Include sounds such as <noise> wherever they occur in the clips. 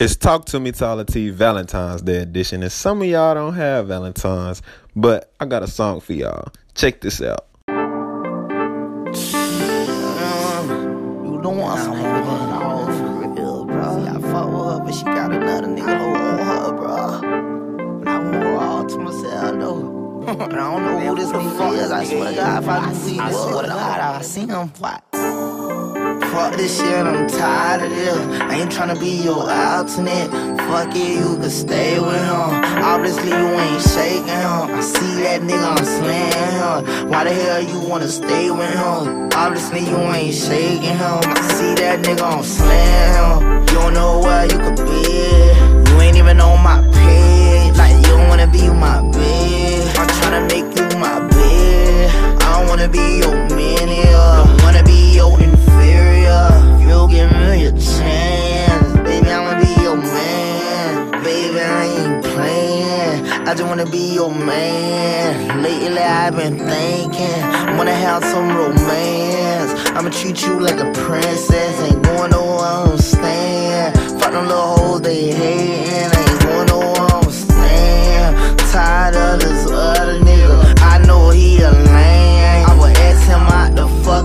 It's Talk to Me Tyler T Valentine's Day edition, and some of y'all don't have Valentine's, but I got a song for y'all. Check this out. You don't want some more than all for real, bro. I fuck with her, but she got another nigga who on her, bro. But I want her all to myself, though. <laughs> I don't know who this nigga is. I swear to God, if I knew who I swear to God, I seen him. What? Fuck this shit, I'm tired of this. I ain't tryna be your alternate. Fuck it, you can stay with him. Obviously, you ain't shaking him. I see that nigga, I'm slaying him. Why the hell you wanna stay with him? Obviously, you ain't shaking him. I see that nigga, I'm slaying him. You don't know where you could be. You ain't even on my page. Like, you don't wanna be my bitch. I'm tryna make you my bitch. I don't wanna be your minion. Don't wanna be your inferior. You give me a chance. Baby, I'ma be your man. Baby, I ain't playing. I just wanna be your man. Lately, I've been thinking. Wanna have some romance. I'ma treat you like a princess. Ain't going nowhere, I'm staying. Fuck them little hoes, they hating. Ain't going nowhere, I'm staying. Tired of this other nigga. I know he a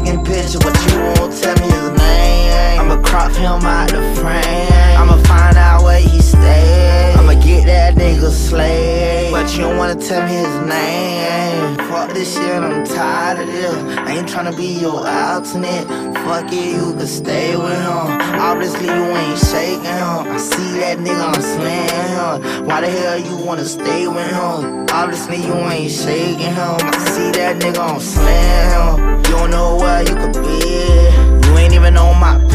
fucking picture, but you won't tell me his name. I'ma crop him out the frame. I'ma find out where he stay. I'ma get that nigga slave. But you don't wanna tell me his name. Fuck this shit, I'm tired of this. I ain't tryna be your alternate. Fuck it, you can stay with him. Obviously, you ain't shaking him. I see that nigga, I'm slaying him. Why the hell you wanna stay with him? Obviously, you ain't shaking him. I see that nigga, I'm slaying him. You don't know where you could be. You ain't even on my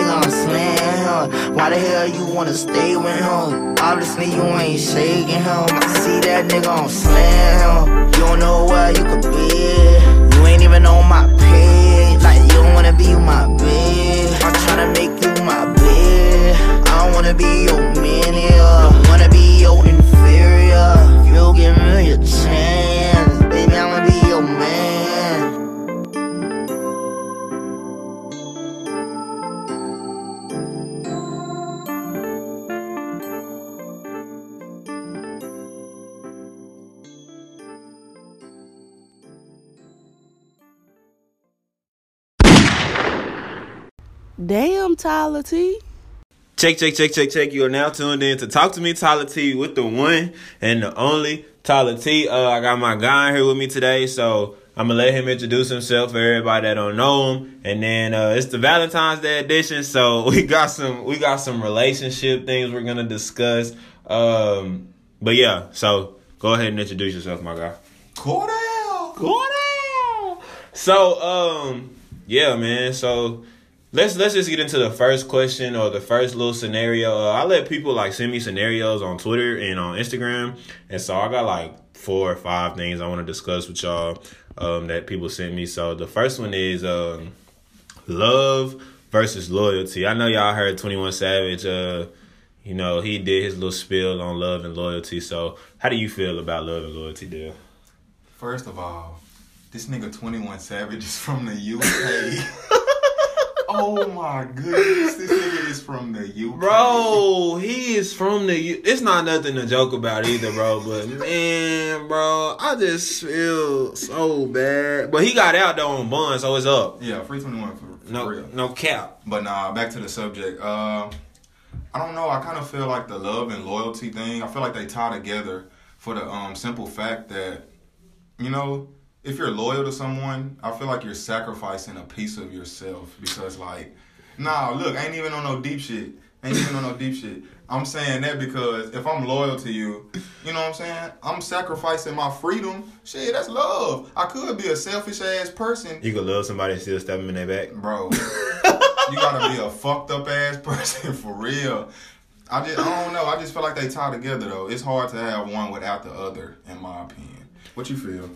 nigga, I'm slaying him. Why the hell you wanna stay with him? Obviously, you ain't shaking him. I see that nigga, I'm slaying him. You don't know where you could be. You ain't even on my page. Like, you don't wanna be my bitch. I'm tryna make you my bitch. I don't wanna be your minion. Tyler T. Check, check, check, check, check. You are now tuned in to Talk to Me Tyler T with the one and the only Tyler T. Uh, I got my guy here with me today, so I'm gonna let him introduce himself for everybody that don't know him. And then uh, it's the Valentine's Day edition, so <laughs> we got some we got some relationship things we're gonna discuss. Um, but yeah, so go ahead and introduce yourself, my guy. Cordell. Cordell. So, um, yeah, man. So let's let's just get into the first question or the first little scenario. Uh, I let people like send me scenarios on Twitter and on Instagram, and so I got like four or five things I want to discuss with y'all um, that people sent me. So the first one is um, love versus loyalty. I know y'all heard Twenty One Savage. Uh, you know he did his little spiel on love and loyalty. So how do you feel about love and loyalty, Dale? First of all, this nigga 21 Savage is from the UK. <laughs> oh my goodness, this nigga is from the UK. Bro, he is from the. U- It's not nothing to joke about either, bro. But man, bro, I just feel so bad. But he got out though on bond, so it's up. Yeah, free 21 for, for No, real. no cap. But nah, back to the subject. Uh, I don't know. I kind of feel like the love and loyalty thing. I feel like they tie together for the um simple fact that, you know, if you're loyal to someone, I feel like you're sacrificing a piece of yourself because like, nah, look, I ain't even on no deep shit. Ain't even on no deep shit. I'm saying that because if I'm loyal to you, you know what I'm saying? I'm sacrificing my freedom. Shit, that's love. I could be a selfish ass person, You could love somebody and still stab them in their back. bro. <laughs> you gotta be a fucked up ass person for real. I just I don't know. I just feel like they tie together though. It's hard to have one without the other, in my opinion. What you feel?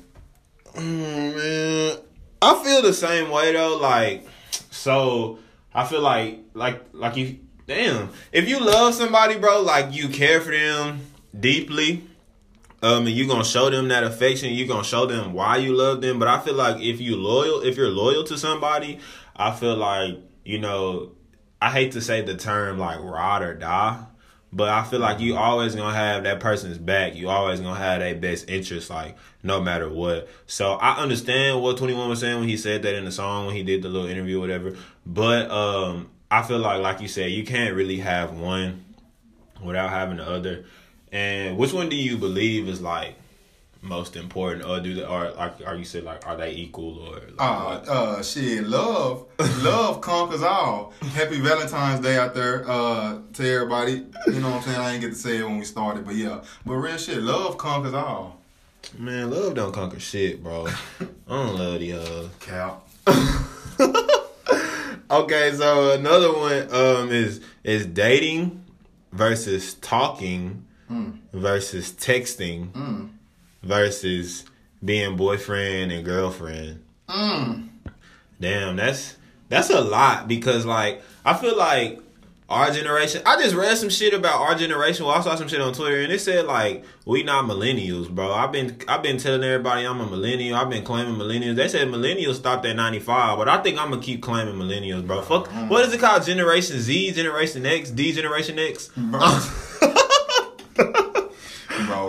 Mm, man, I feel the same way though. Like, so I feel like, like, like you. Damn, if you love somebody, bro, like you care for them deeply, um, and you're gonna show them that affection. You're gonna show them why you love them. But I feel like if you loyal, if you're loyal to somebody, I feel like you know. I hate to say the term like ride or die, but I feel like you always gonna have that person's back. You always gonna have their best interest, like no matter what. So I understand what Twenty One was saying when he said that in the song when he did the little interview, or whatever. But um, I feel like, like you said, you can't really have one without having the other. And which one do you believe is like most important, or do they, or like, are you said like, are they equal or? Like, Uh, what? uh, shit, love, love conquers all. Happy Valentine's Day out there, uh, to everybody. You know what I'm saying? I didn't get to say it when we started, but yeah. But real shit, love conquers all. Man, love don't conquer shit, bro. <laughs> I don't love the uh Cap. <laughs> Okay, so another one um is is dating versus talking versus texting Mm. Versus being boyfriend and girlfriend. Mm. Damn, that's that's a lot because like I feel like our generation. I just read some shit about our generation. Well, I saw some shit on Twitter and it said like we not millennials, bro. I've been I've been telling everybody I'm a millennial. I've been claiming millennials. They said millennials stopped at 95, but I think I'm gonna keep claiming millennials, bro. Fuck, what is it called? Generation Z, Generation X, D Generation X. <laughs>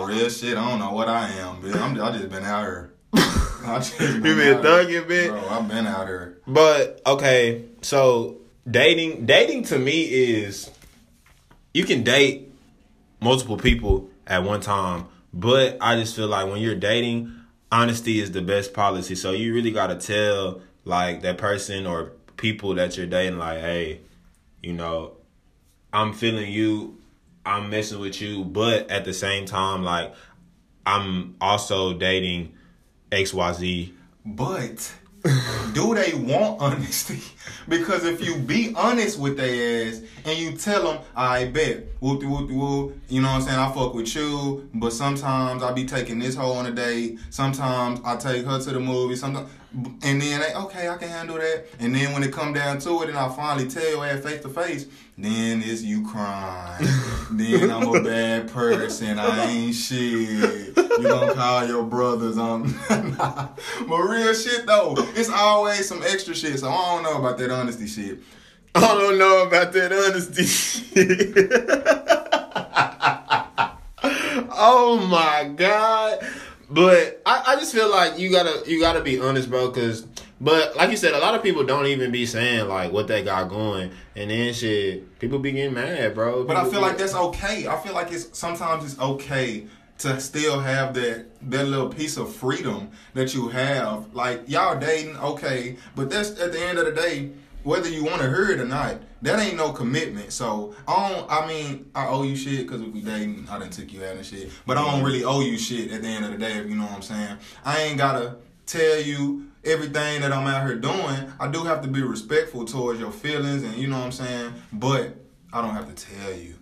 Real shit. I don't know what I am, bitch. I'm, I just been out here. <laughs> I just been You been thugging, bitch. Bro, I've been out here. But okay, so dating dating to me is you can date multiple people at one time, but I just feel like when you're dating, honesty is the best policy. So you really got to tell like that person or people that you're dating like, "Hey, you know, I'm feeling you, I'm messing with you, but at the same time like I'm also dating XYZ But do they want honesty? <laughs> Because if you be honest with their ass and you tell them, I bet, whoop de whoop whoop, you know what I'm saying? I fuck with you, but sometimes I be taking this hoe on a date. Sometimes I take her to the movie. Sometimes, and then they, okay, I can handle that. And then when it come down to it, and I finally tell ass face to face, then it's you crying. <laughs> then I'm a bad person. I ain't shit. You gonna call your brothers on? <laughs> nah. But real shit though, it's always some extra shit. So I don't know about that honesty shit. I don't know about that honesty. <laughs> oh my god! But I, I just feel like you gotta you gotta be honest, bro. Cause but like you said, a lot of people don't even be saying like what they got going, and then shit, people be getting mad, bro. But I feel like that's okay. I feel like it's sometimes it's okay to still have that that little piece of freedom that you have. Like y'all dating, okay, but that's at the end of the day, whether you want to hear it or not, that ain't no commitment. So I don't. I mean, I owe you shit because if we dating, I didn't took you out and shit. But I don't really owe you shit at the end of the day. If you know what I'm saying, I ain't gotta tell you everything that I'm out here doing. I do have to be respectful towards your feelings, and you know what I'm saying. But I don't have to tell you.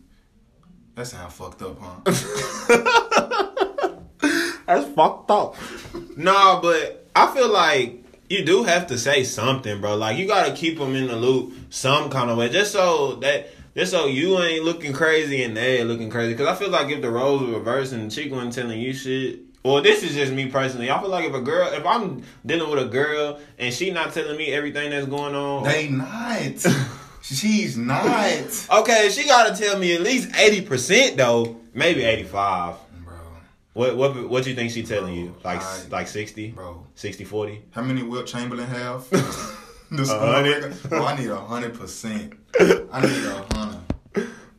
That sounds fucked up, huh? <laughs> That's fucked up. nah, but I feel like you do have to say something, bro. Like you gotta keep them in the loop some kind of way, just so that just so you ain't looking crazy and they ain't looking crazy. Because I feel like if the roles were reversed and the chick wasn't telling you shit. Well, this is just me personally. I feel like if a girl, if I'm dealing with a girl and she not telling me everything that's going on, They not. <laughs> She's not. okay, she gotta tell me at least eighty percent though, maybe eighty five. Bro, What what what do you think she telling you? Like I- like 60? bro. 60 40? How many Wilt Chamberlain have? <laughs> <laughs> hundred? Bro, I need a hundred percent. I need a hundred.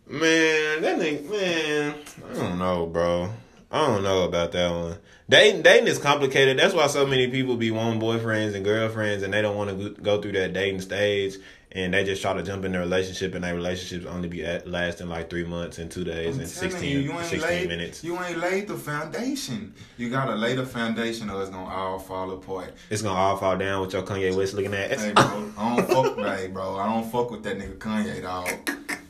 Man, that nigga, man, I don't know, bro. I don't know about that one. Dating, dating is complicated. That's why so many people be wanting boyfriends and girlfriends, and they don't want to go through that dating stage, and they just try to jump in a relationship, and their relationships only be at, lasting like three months and two days I'm and telling 16, you, you ain't 16 laid, minutes. You ain't laid the foundation. You gotta lay the foundation, or it's gonna all fall apart. It's gonna all fall down with your Kanye West looking at. Hey, bro, I don't fuck, <laughs> hey, bro, I don't fuck with that nigga Kanye, dog. <laughs>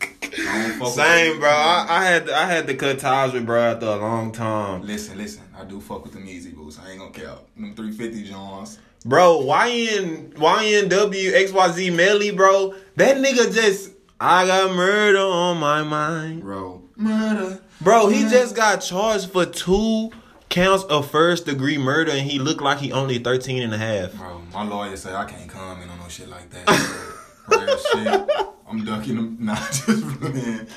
I don't fuck Same, bro. I, I had I had to cut ties with bro after a long time. Listen, listen, I do fuck with them Yeezy boots. I ain't gonna care. Them 350 Johns. Bro, YN YNW XYZ Melly, bro. That nigga just I got murder on my mind. Bro, murder. Bro, he just got charged for two counts of first degree murder and he looked like he only 13 and a half. Bro, my lawyer said I can't comment on no shit like that. <laughs> bro. Real shit. I'm ducking them. <laughs> Nah, just playing.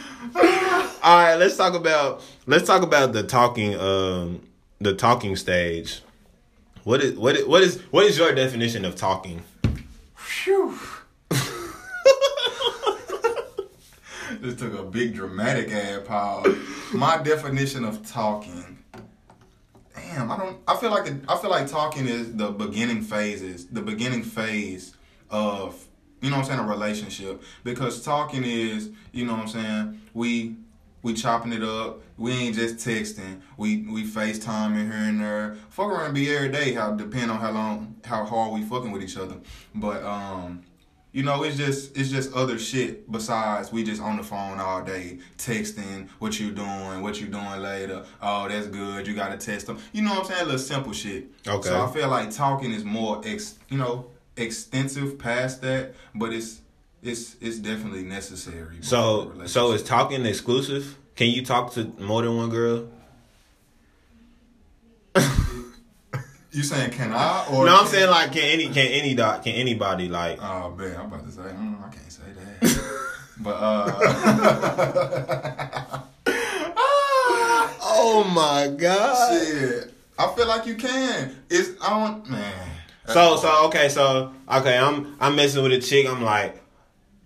All right, let's talk about let's talk about the talking um the talking stage. What is what is what is what is your definition of talking? Phew. <laughs> this took a big dramatic ad pause. My definition of talking. Damn, I don't. I feel like I feel like talking is the beginning phases, the beginning phase of you know what I'm saying a relationship because talking is you know what I'm saying we we chopping it up. We ain't just texting. We we FaceTiming here and there. Fuck around be every day. How depend on how long how hard we fucking with each other. But um, you know, it's just it's just other shit besides we just on the phone all day texting. What you doing? What you doing later? Oh, that's good. You gotta text them. You know what I'm saying? A little simple shit. Okay. So I feel like talking is more ex. You know, extensive past that, but it's it's it's definitely necessary. So so is talking exclusive? Can you talk to more than one girl? <laughs> You saying can I or no, I'm can- saying like can any can any doc can anybody like Oh man, I'm about to say mm, I can't say that. <laughs> but uh <laughs> Oh my god. shit. I feel like you can. It's I don't man. So so okay so okay I'm I'm messing with a chick I'm like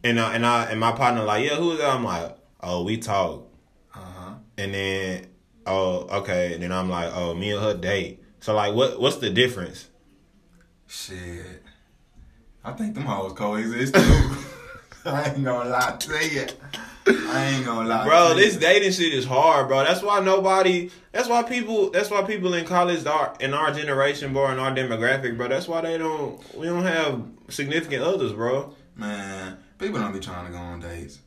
and I, and I and my partner like yeah who's that I'm like oh we talk uh-huh. and then oh okay and then I'm like oh me and her date so like what what's the difference Shit. I think them hoes coexist too. <laughs> I ain't gonna lie to you. I ain't gonna lie. bro this dating shit is hard bro that's why nobody that's why people that's why people in college are in our generation bro in our demographic bro that's why they don't we don't have significant others bro Man, people don't be trying to go on dates.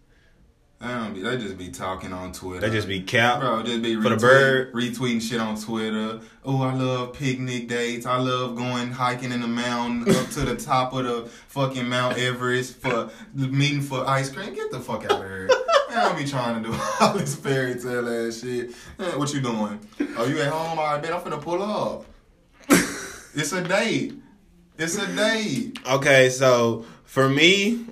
They. They just be talking on Twitter. they just be cap Bro, just be For the bird. retweeting shit on Twitter. Oh, I love picnic dates. I love going hiking in the mountain <laughs> up to the top of the fucking Mount Everest for meeting for ice cream. Get the fuck out of here. <laughs> Man, I don't be trying to do <laughs> all this fairy tale ass shit. Man, what you doing? Oh, you at home? I bet I'm finna pull up. it's a date. It's a date. Okay, so for me,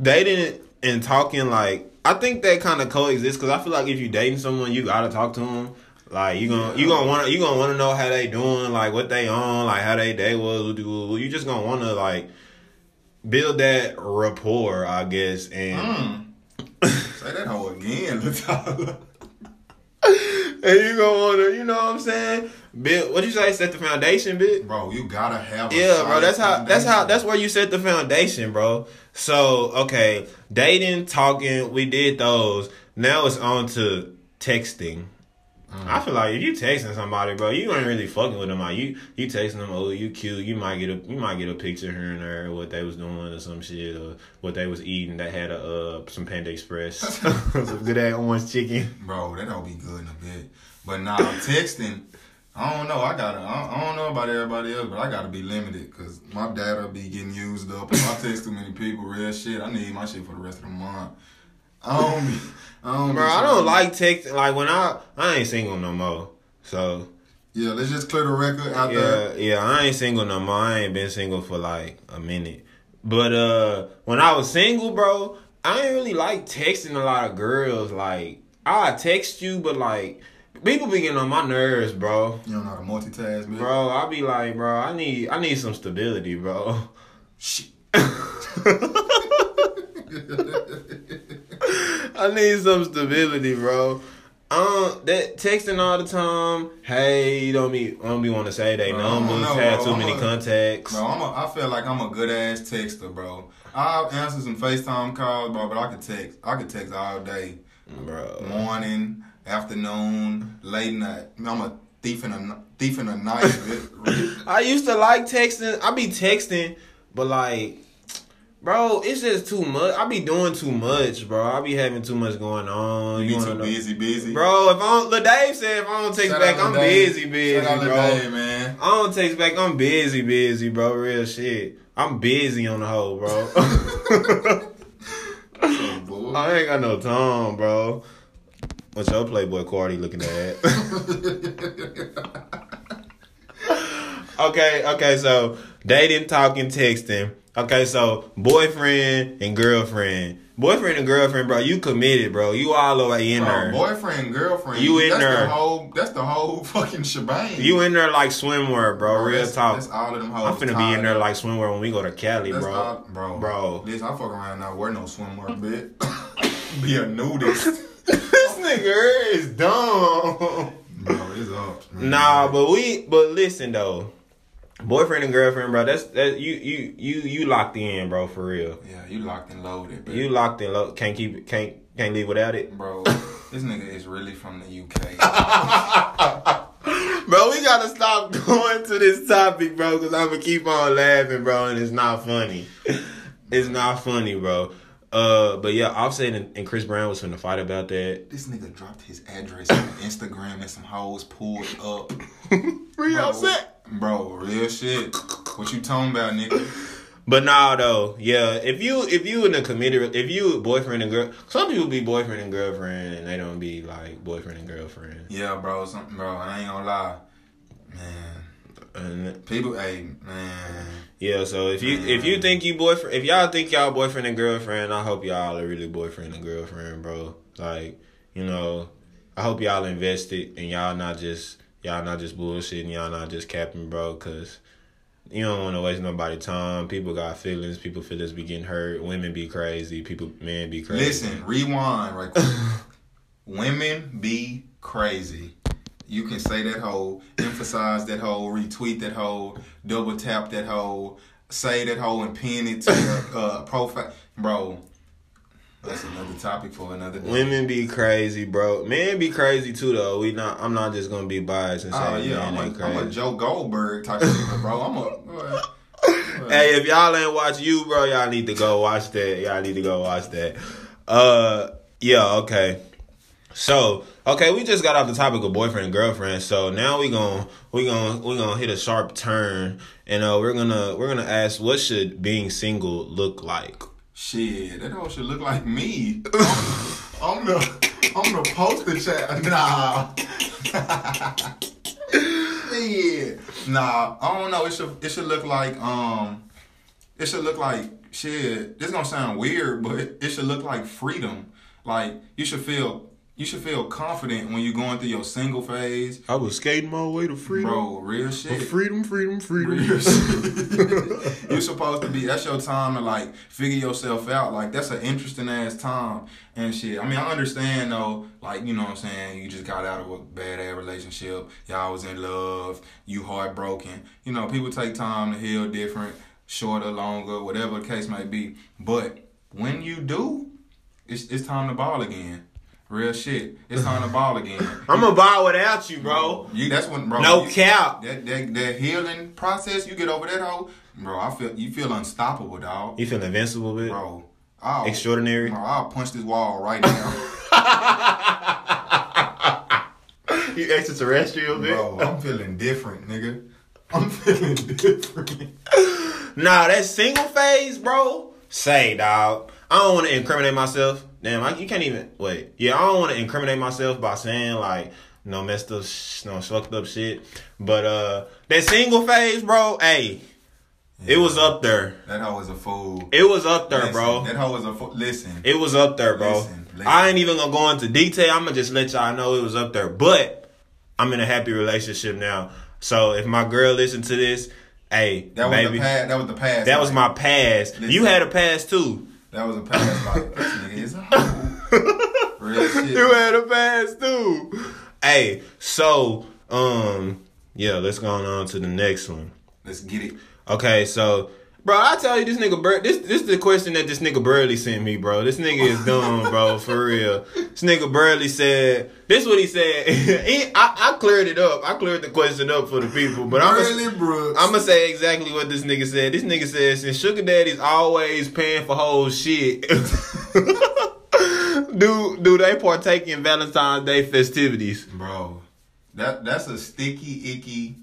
dating and talking like I think they kind of coexist because I feel like if you dating someone, you gotta talk to them. Like you gonna you gonna want you gonna want to know how they doing, like what they on, like how they day was. You just gonna want to like build that rapport, I guess. And mm. Say that hoe again, <laughs> and you gonna want to, you know what I'm saying? Build what you say? Set the foundation, bit. Bro, you gotta have a Yeah, bro. That's how. That's how. That's where you set the foundation, bro. So okay, dating, talking, we did those. Now it's on to texting. I feel like if you texting somebody, bro, you ain't really fucking with them. Like you, you texting them, oh, you cute. You might get a, you might get a picture here and there, what they was doing or some shit, or what they was eating. That had a uh, some Panda Express, <laughs> some good ass orange chicken. Bro, that don't be good in a bit. But now texting, I don't know. I gotta. I, I don't know about everybody else, but I gotta be limited because my data be getting used up. If I text too many people, real shit, I need my shit for the rest of the month. I don't. Be, I don't. Bro, I don't like texting. Like when I, I ain't single no more. So Yeah, let's just clear the record out Yeah, there. yeah, I ain't single no more. I ain't been single for like a minute. But uh when I was single, bro, I ain't really like texting a lot of girls. Like I text you, but like people be getting on my nerves, bro. You don't know how to multitask, man. Bro, I be like, bro, I need I need some stability, bro. Shit. <laughs> I need some stability, bro. Um, that texting all the time. Hey, you don't be, I don't be want to say they I numbers. bro. too I'm many a- contacts. Bro, I'm a, I feel like I'm a good ass texter, bro. I'll answer some FaceTime calls, bro, but I could text. I could text all day. bro. Morning, afternoon, late night. I'm a thief in a thief in a night. <laughs> I used to like texting. I be texting, but like, bro, it's just too much. I be doing too much, bro. I be having too much going on. you be too know- busy, busy. Bro, if I don't, Lil Dave said if I don't text Shout back, I'm Dave. busy, busy, Shout out bro. Dave, man. I don't text back, I'm busy, busy, bro. Real shit. I'm busy on the whole, bro. <laughs> <laughs> Oh, I ain't got no time, bro. What's your Playboi Carti looking at? <laughs> okay, okay, so dating, talking, texting. Okay, so boyfriend and girlfriend. Boyfriend and girlfriend, bro, you committed, bro. You all the way in Bro, there. boyfriend, and girlfriend. You in that's there. The whole, that's the whole fucking shebang. You in there like swimwear, bro. Bro, Real that's, talk. That's all of them hoes. I'm finna be in there like swimwear when we go to Cali, That's bro. all, bro. Bro. Listen, I fuck around not wear no swimwear, bitch. <laughs> be a nudist. <laughs> nigga is dumb. <laughs> bro, it's up. man. Nah, but we but listen though. Boyfriend and girlfriend, bro, that's that you you you you locked in, bro, for real. Yeah, you locked and loaded, bitch. You locked in lo- can't keep it can't can't leave without it. Bro, <laughs> this nigga is really from the UK. <laughs> Bro, we gotta stop going to this topic, bro, because I'm gonna keep on laughing, bro, and it's not funny. It's not funny, bro. Uh, but yeah, Offset and, and Chris Brown was finna fight about that. this nigga dropped his address on Instagram and some hoes pulled up. <laughs> Free Bro, Offset. Bro, real shit. What you talking about, nigga? But nah, though, yeah. If you if you in a committed, if you boyfriend and girl, some people be boyfriend and girlfriend, and they don't be like boyfriend and girlfriend. Yeah, bro, something, bro. I ain't gonna lie, man. And People, hey, man. yeah, so if you if you think you boyfriend, if y'all think y'all boyfriend and girlfriend, I hope y'all are really boyfriend and girlfriend, bro. Like, you know, I hope y'all invested and y'all not just y'all not just bullshitting, y'all not just capping, bro, because. You don't want to waste nobody time. People got feelings. People feelings be getting hurt. Women be crazy. People, men be crazy. Listen, rewind right quick. <laughs> Women be crazy. You can say that whole, emphasize that whole, retweet that whole, double tap that whole, say that whole, and pin it to your uh, profile, bro. That's another topic for another day. Women be crazy, bro. Men be crazy too, though. We not. I'm not just gonna be biased and say Oh yeah, I'm ain't a, I'm a. Joe Goldberg type of nigga, bro. I'm a. <laughs> Hey, if y'all ain't watch you, bro, y'all need to go watch that. Y'all need to go watch that. Uh, yeah, okay. So, okay, we just got off the topic of boyfriend and girlfriend. So now we gon' we gon' we gonna hit a sharp turn, and uh, we're gonna we're gonna ask what should being single look like. Shit, that hoe should look like me. <laughs> I'm the I'm the poster child. <laughs> Nah. <laughs> Shit. Nah, I don't know. It should it should look like um it should look like shit. This gonna sound weird, but it should look like freedom. Like you should feel you should feel confident when you're going through your single phase. I was skating my way to freedom. Bro, real shit. freedom, freedom, Real shit. <laughs> You're supposed to be. That's your time to like figure yourself out. Like that's an interesting ass time and shit. I mean, I understand though. Like you know what I'm saying. You just got out of a bad ass relationship. Y'all was in love. You heartbroken. You know, people take time to heal different, shorter, longer, whatever the case may be. But when you do, it's it's time to ball again. Real shit. It's time to ball again. <laughs> I'm gonna ball without you, bro. You that's when bro. No you- cap. That, that that healing process, you get over that hoe, bro. I feel you feel unstoppable, dog. You feel invincible, bit? Bro, I'll, Extraordinary. Bro, I'll punch this wall right now, <laughs> You extraterrestrial, bit? bro. I'm feeling different, nigga. I'm feeling different. Nah, that single phase, bro. Say, dog. I don't want to incriminate myself. Damn, I, you can't even wait. Yeah, I don't want to incriminate myself by saying like no messed up, sh- no fucked up shit. But uh, that single phase, bro. Hey, it was up there. That hoe is a fool. It was up there, Listen, bro. That hoe is a fool. Listen, It was up there, bro. Listen, listen. I ain't even gonna go into detail. I'm gonna just let y'all know it was up there. But I'm in a happy relationship now. So if my girl listen to this, hey, that was baby, the past. That was the past. that was my past. You had a past too. That was a pass life. This nigga is a hoe. Real <laughs> shit. you had a pass too. Hey, so um, yeah, let's go on to the next one. Let's get it. Okay, so bro, I tell you, this nigga, Bur- this this is the question that this nigga Burley sent me, bro. This nigga is dumb, <laughs> bro, for real. This nigga Burley said, this what he said. <laughs> he, I, I cleared it up. I cleared the question up for the people, but I'm I'm gonna say exactly what this nigga said. This nigga said, since sugar daddy's always paying for whole shit. <laughs> do do they partake in Valentine's Day festivities? Bro, that that's a sticky, icky,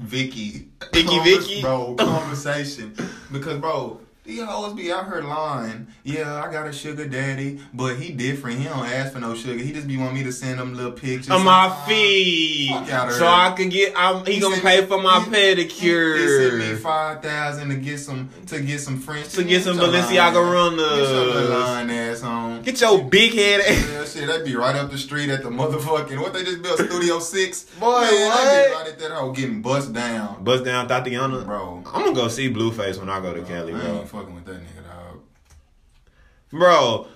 Vicky, Vicky, convers- Vicky? bro, conversation. because bro, these hoes be out here lying. Yeah, I got a sugar daddy, but he different. He don't ask for no sugar. He just be want me to send him little pictures On my feet, so. I can get. I'm, he, gonna pay me- for my he- He, he sent me five thousand to get some to get some French to get some Balenciaga lying- Get runners. lying ass on. Get your big head. ass- Yeah, shit, that be right up the street at the motherfucking what they just built Studio Six. <laughs> Boy, Man, what? be right at that hoe getting bust down, Bust down Thotiana, bro. I'm gonna go see Blueface when I go to Cali, I bro. Ain't fucking with that nigga, dog. Bro,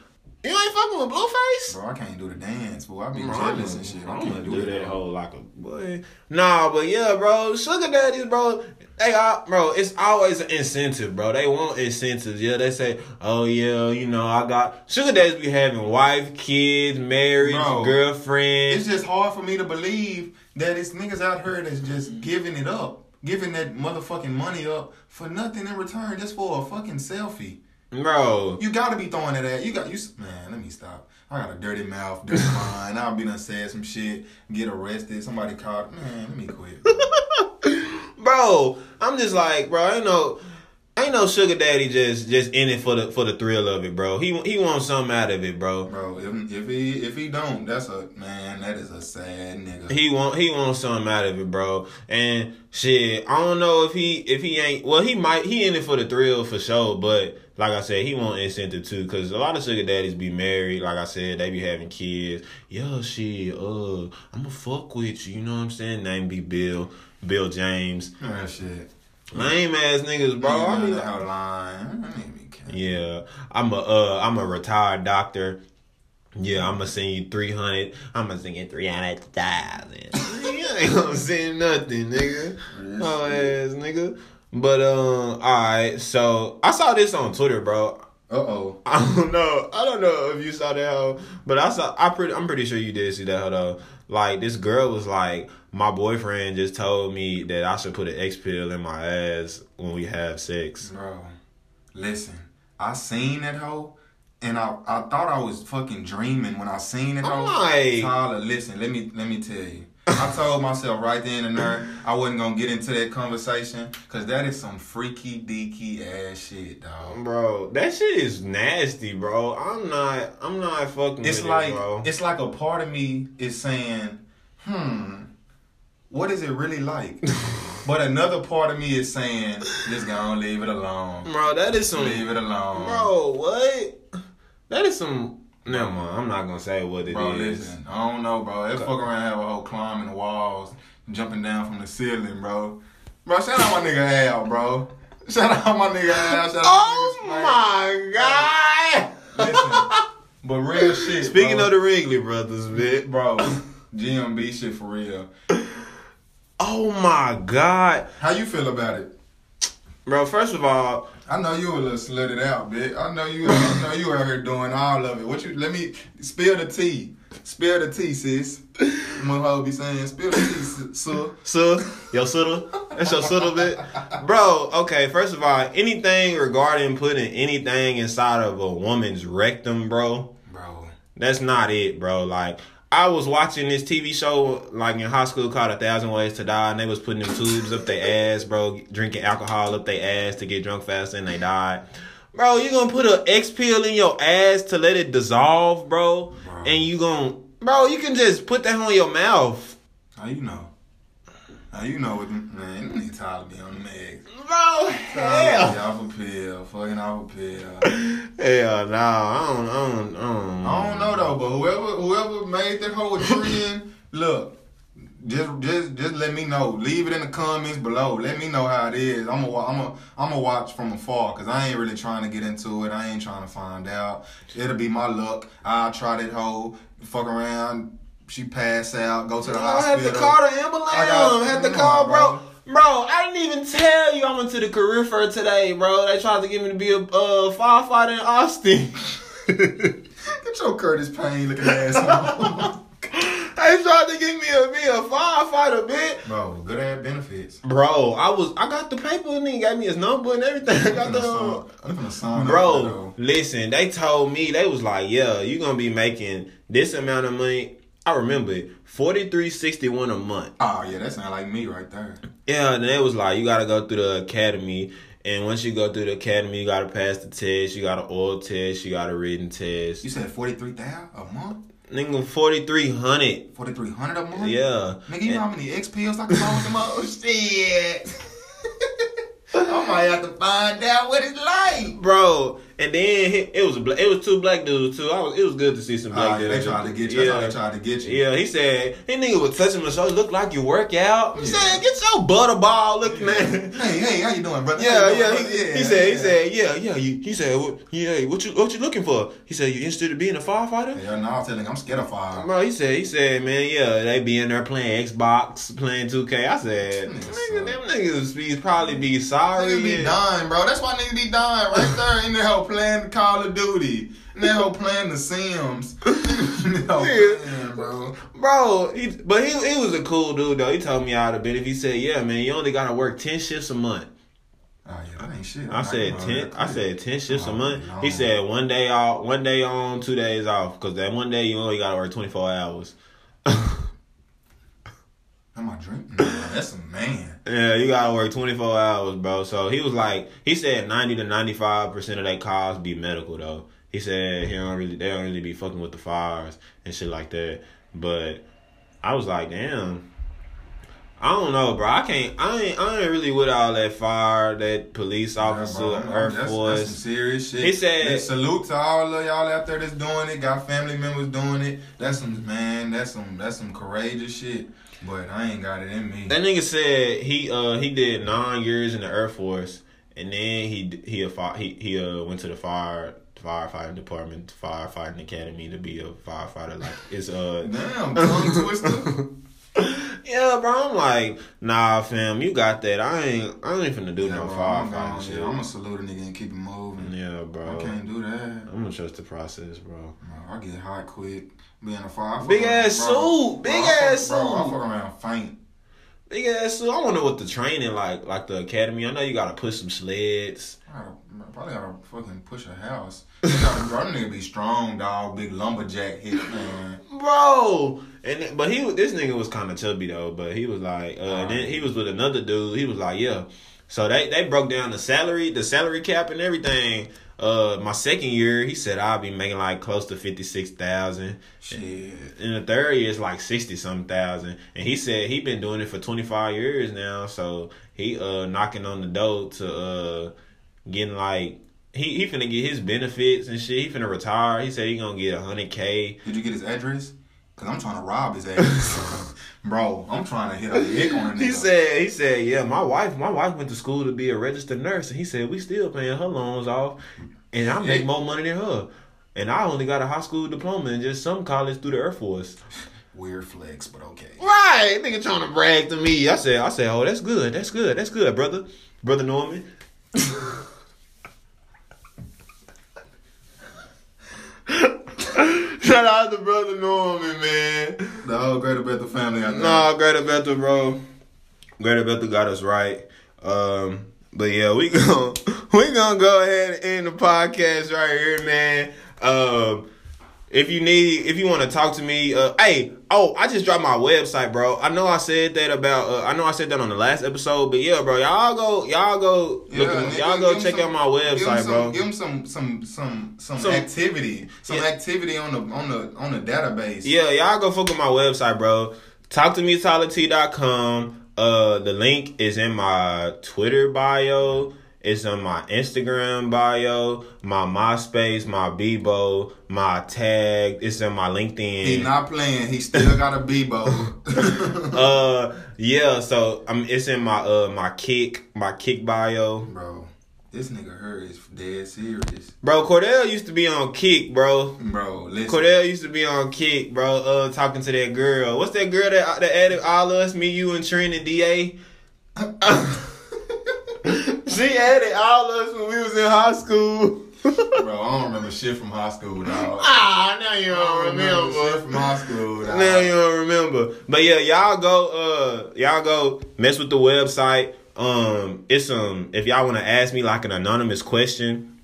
you ain't fucking with Blueface. Bro, I can't do the dance, boy. I be Bro, jealous and shit. I I'm can't gonna do, do that. that whole like a boy. Nah, but yeah, bro, sugar daddies, bro. They are, bro. It's always an incentive, bro. They want incentives. Yeah, they say, oh yeah, you know, I got sugar daddies be having wife, kids, marriage, Bro, girlfriend. It's just hard for me to believe that it's niggas out here that's just giving it up, giving that motherfucking money up for nothing in return, just for a fucking selfie. bro. You gotta be throwing it at you. Got you, man. Let me stop. I got a dirty mouth, dirty <laughs> mind. I'll be done said some shit, get arrested. Somebody caught. Man, let me quit. <laughs> bro, I'm just like, bro, ain't no, ain't no sugar daddy just just in it for the for the thrill of it, bro. He he wants something out of it, bro. Bro, if, if he if he don't, that's a man. That is a sad nigga. He want he wants something out of it, bro. And shit, I don't know if he if he ain't well, he might he in it for the thrill for sure, but like I said, he want incentive too, cause a lot of sugar daddies be married. Like I said, they be having kids. Yo, shit, uh, I'ma fuck with you. You know what I'm saying? Name be Bill, Bill James. that shit. Lame ass niggas, bro. I Nigga be know like, how lying. Yeah, I'm a uh, I'm a retired doctor. Yeah, I'm gonna send you three hundred. I'm gonna send you three hundred thousand. <laughs> you ain't gonna send nothing, nigga. Oh ass nigga. But um, all right. So I saw this on Twitter, bro. Uh oh. I don't know. I don't know if you saw that hoe, but I saw. I pretty. I'm pretty sure you did see that hoe though. Like this girl was like, my boyfriend just told me that I should put an X pill in my ass when we have sex. Bro, listen. I seen that hoe, and I, I thought I was fucking dreaming when I seen hoe. I'm like- Tyler, listen. Let me let me tell you. I told myself right then and there I wasn't gonna get into that conversation because that is some freaky deaky ass shit, dog. Bro, that shit is nasty, bro. I'm not. I'm not fucking. It's with like it, bro. it's like a part of me is saying, hmm, what is it really like? <laughs> but another part of me is saying, just gonna leave it alone. bro, that is some. Leave it alone. Bro, what? That is some. Never mind. I'm not gonna say what it is. Bro, listen, I don't know, bro. That fuck around have a whole climbing the walls, jumping down from the ceiling, bro. Bro, shout out my nigga Al, bro. Shout out my nigga Al. Shout out Oh my my god! Listen, but real <laughs> shit. Speaking bro. of the Wrigley brothers, bitch. bro, GMB shit for real. Oh my god, How you feel about it? bro. First of all, I know you a little slutted out, bitch. I know you. I know you out here doing all of it. What you? Let me spill the tea. Spill the tea, sis. Motherfucker be saying, spill the tea, sis. So, so yo, sutter, that's your sutter, bit, bro. Okay, first of all, anything regarding putting anything inside of a woman's rectum, bro. bro. That's not it, bro. Like I was watching this TV show like in high school called A Thousand Ways to Die, and they was putting them tubes up their ass, bro, drinking alcohol up their ass to get drunk faster, and they died. Bro, you gonna put an X pill in your ass to let it dissolve, bro, Bro. and you gonna, bro, you can just put that on your mouth, How you know? How you know what? Man, you need Tyler be on the eggs. bro. Tyler be Hell, off a pill, fucking off a pill. hell, no, I don't, I don't, I don't. I don't know though, but whoever whoever made that whole trend, look, just just just let me know. Leave it in the comments below. Let me know how it is. I'm gonna I'm gonna I'm gonna watch from afar because I ain't really trying to get into it. I ain't trying to find out. It'll be my luck. I'll try that whole Fuck around. She passed out. Go to the hospital. I had to call the ambulance. I got- had to call, on, bro. Bro, I didn't even tell you I went to the career fair today, bro. They tried to get me to be a uh, firefighter in Austin. <laughs> <laughs> Get your Curtis Payne looking ass on. <laughs> they tried to get me to be a firefighter, bitch. Bro, good ass benefits. Bro, I was I got the paper and he gave me his number and everything. I got the finna sign- I'm finna sign Bro, listen, they told me they was like, yeah, you gonna be making this amount of money. I remember it, forty three sixty one a month. Oh yeah, that sound like me right there. Yeah, and it was like you gotta go through the academy, and once you go through the academy, you gotta pass the test. You got an oil test. You got a written test. You said forty three thousand a month, Nigga, forty three hundred. forty three hundred a month. Yeah. Nigga, you know how many X pills I can buy with them? Oh <laughs> shit. <laughs> I might have to find out what it's like. Bro, and then it was a it was two black dudes too. I was it was good to see some black Ah, yeah, dudes. they tried to get you. That's how they tried to get you. Yeah, he said, "Hey nigga was touching my shoulder, look like you work out." He Yeah. said, "Get your butterball looking at." Hey, hey, how you doing, brother? Yeah, you yeah, doing, he, brother? he said, he said, yeah, yeah. You, he said, what, yeah, what you, what you looking for? He said, you interested in being a firefighter? Yeah, no, I'm telling you, I'm scared of fire. Bro, he said, he said, man, yeah, they be in there playing Xbox, playing 2K. I said, Them niggas nigga, them niggas be probably be sorry. Niggas be dying, bro. That's why niggas be dying right there in there hoe playing Call of Duty. Hoe playing The Sims. <laughs> Yeah. bro. Bro, he, but he, he was a cool dude though. He told me out a bit. If he said, yeah, man, you only gotta work ten shifts a month. Oh yeah, that ain't shit. I said ten. I said ten shifts a Oh, month. no. He said one day off, one day on, two days off. Cause that one day you only gotta work twenty four hours. <laughs> Am I drinking? Mm. That's a man. Yeah, you gotta work twenty four hours, bro. So he was like, he said ninety to ninety five percent of their calls be medical though. He said he don't really, they don't really be fucking with the fires and shit like that. But I was like, damn. I don't know, bro. I can't. I ain't. I ain't really with all that fire, that police officer, Yeah, bro, I'm- Air that's, That's some Force. serious shit. He said- And salute to all of y'all out there that's doing it. Got family members doing it. That's some man. That's some. That's some courageous shit. But I ain't got it in me. That nigga said he uh he did nine years in the Air Force, and then he he a he he uh went to the fire firefighting department, firefighting academy to be a firefighter. Like it's uh Damn, tongue twister. <laughs> yeah, bro. I'm like, nah, fam, you got that. I ain't I ain't finna do Yeah, no I'm, gonna, shit. I'm gonna salute a nigga and keep it moving. yeah, bro. I can't do that. I'm gonna trust the process, bro. Bro, I get hot quick. Being a fire. Big ass suit, big I ass Bro, I suit. fuck around faint. Big ass. So I wonder what the training like, like the academy. I know you gotta push some sleds. I probably gotta fucking push a house. You gotta, bro, nigga be strong, dog. Big lumberjack hit, man. <laughs> bro. And but he this nigga was kind of chubby though. But he was like, uh, then he was with another dude. He was like, yeah. So they they broke down the salary, the salary cap and everything. Uh, my second year, he said I'll be making like close to fifty six thousand. Shit. In the third year, it's like sixty some thousand. And he said he been doing it for twenty five years now. So he uh knocking on the door to uh getting like. He, he finna get his benefits and shit. He finna retire. He said he gonna get a hundred k. Did you get his address? Cause I'm trying to rob his ass. <laughs> Bro, I'm trying to hit a lick on a nigga. He said, he said, yeah, my wife, my wife went to school to be a registered nurse, and he said we still paying her loans off, and I make Yeah. more money than her, and I only got a high school diploma and just some college through the Air Force. Weird flex, but okay. Right, nigga trying to brag to me. I said, I said, oh, that's good, that's good, that's good, brother, brother Norman. <laughs> Shout out to brother Norman, man. The whole Greater Bethel family out there. No, Greater Bethel, bro. Greater Bethel got us right. Um, but yeah, we <laughs> gon' we gonna go ahead and end the podcast right here, man. Um, if you need, if you want to talk to me, uh, hey, oh, I just dropped my website, bro. I know I said that about, uh, I know I said that on the last episode, but yeah, bro, y'all go, y'all go, look, nigga, y'all go check some- out my website, some, bro. Give them some some some some, Some- activity, some Yeah. activity on the on the on the database. Yeah, y'all go fuck with my website, bro. Talk to me, T.com. Uh, the link is in my Twitter bio It's on my Instagram bio, my MySpace, my Bebo, my tag. It's on my LinkedIn. He not playing. He still got a Bebo. <laughs> uh, yeah. So um, it's in my uh my Kik my Kik bio. bro, this nigga her is dead serious. Bro, Cordell used to be on Kik, bro. Bro, listen. Cordell used to be on Kik, bro. Uh, talking to that girl. What's that girl that that added all us, me, you, and Trent and Da? <laughs> she added all of us when we was in high school. Bro, I don't remember shit from high school, dog. ah, now you I don't don't remember shit from high school, dog. Now you don't remember. But yeah, y'all go uh y'all go mess with the website. Um it's um if y'all wanna ask me like an anonymous question,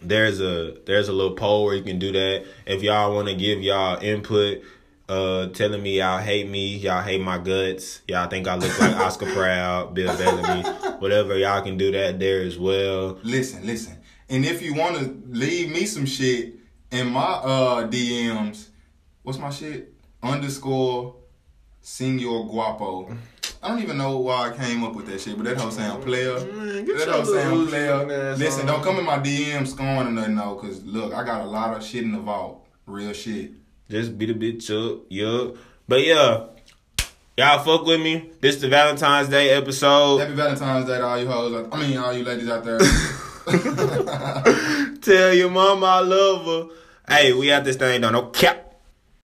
there's a there's a little poll where you can do that. If y'all wanna give y'all input, uh telling me y'all hate me, y'all hate my guts, y'all think I look like Oscar <laughs> Proud, Bill Bellamy, whatever, y'all can do that there as well. Listen, listen. And if you want to leave me some shit in my uh DMs, what's my shit? Underscore Senor Guapo. I don't even know why I came up with that shit, but that whole sound player. Man, That your whole sound player. Listen, don't come in my DMs scoring or nothing, though, because look, I got a lot of shit in the vault. Real shit. Just beat a bitch up, yup. But yeah, y'all fuck with me. This the Valentine's Day episode. Happy Valentine's Day to all you hoes. I mean, all you ladies out there. <laughs> <laughs> Tell your mama I love her. Hey, we out this thing, don't no cap.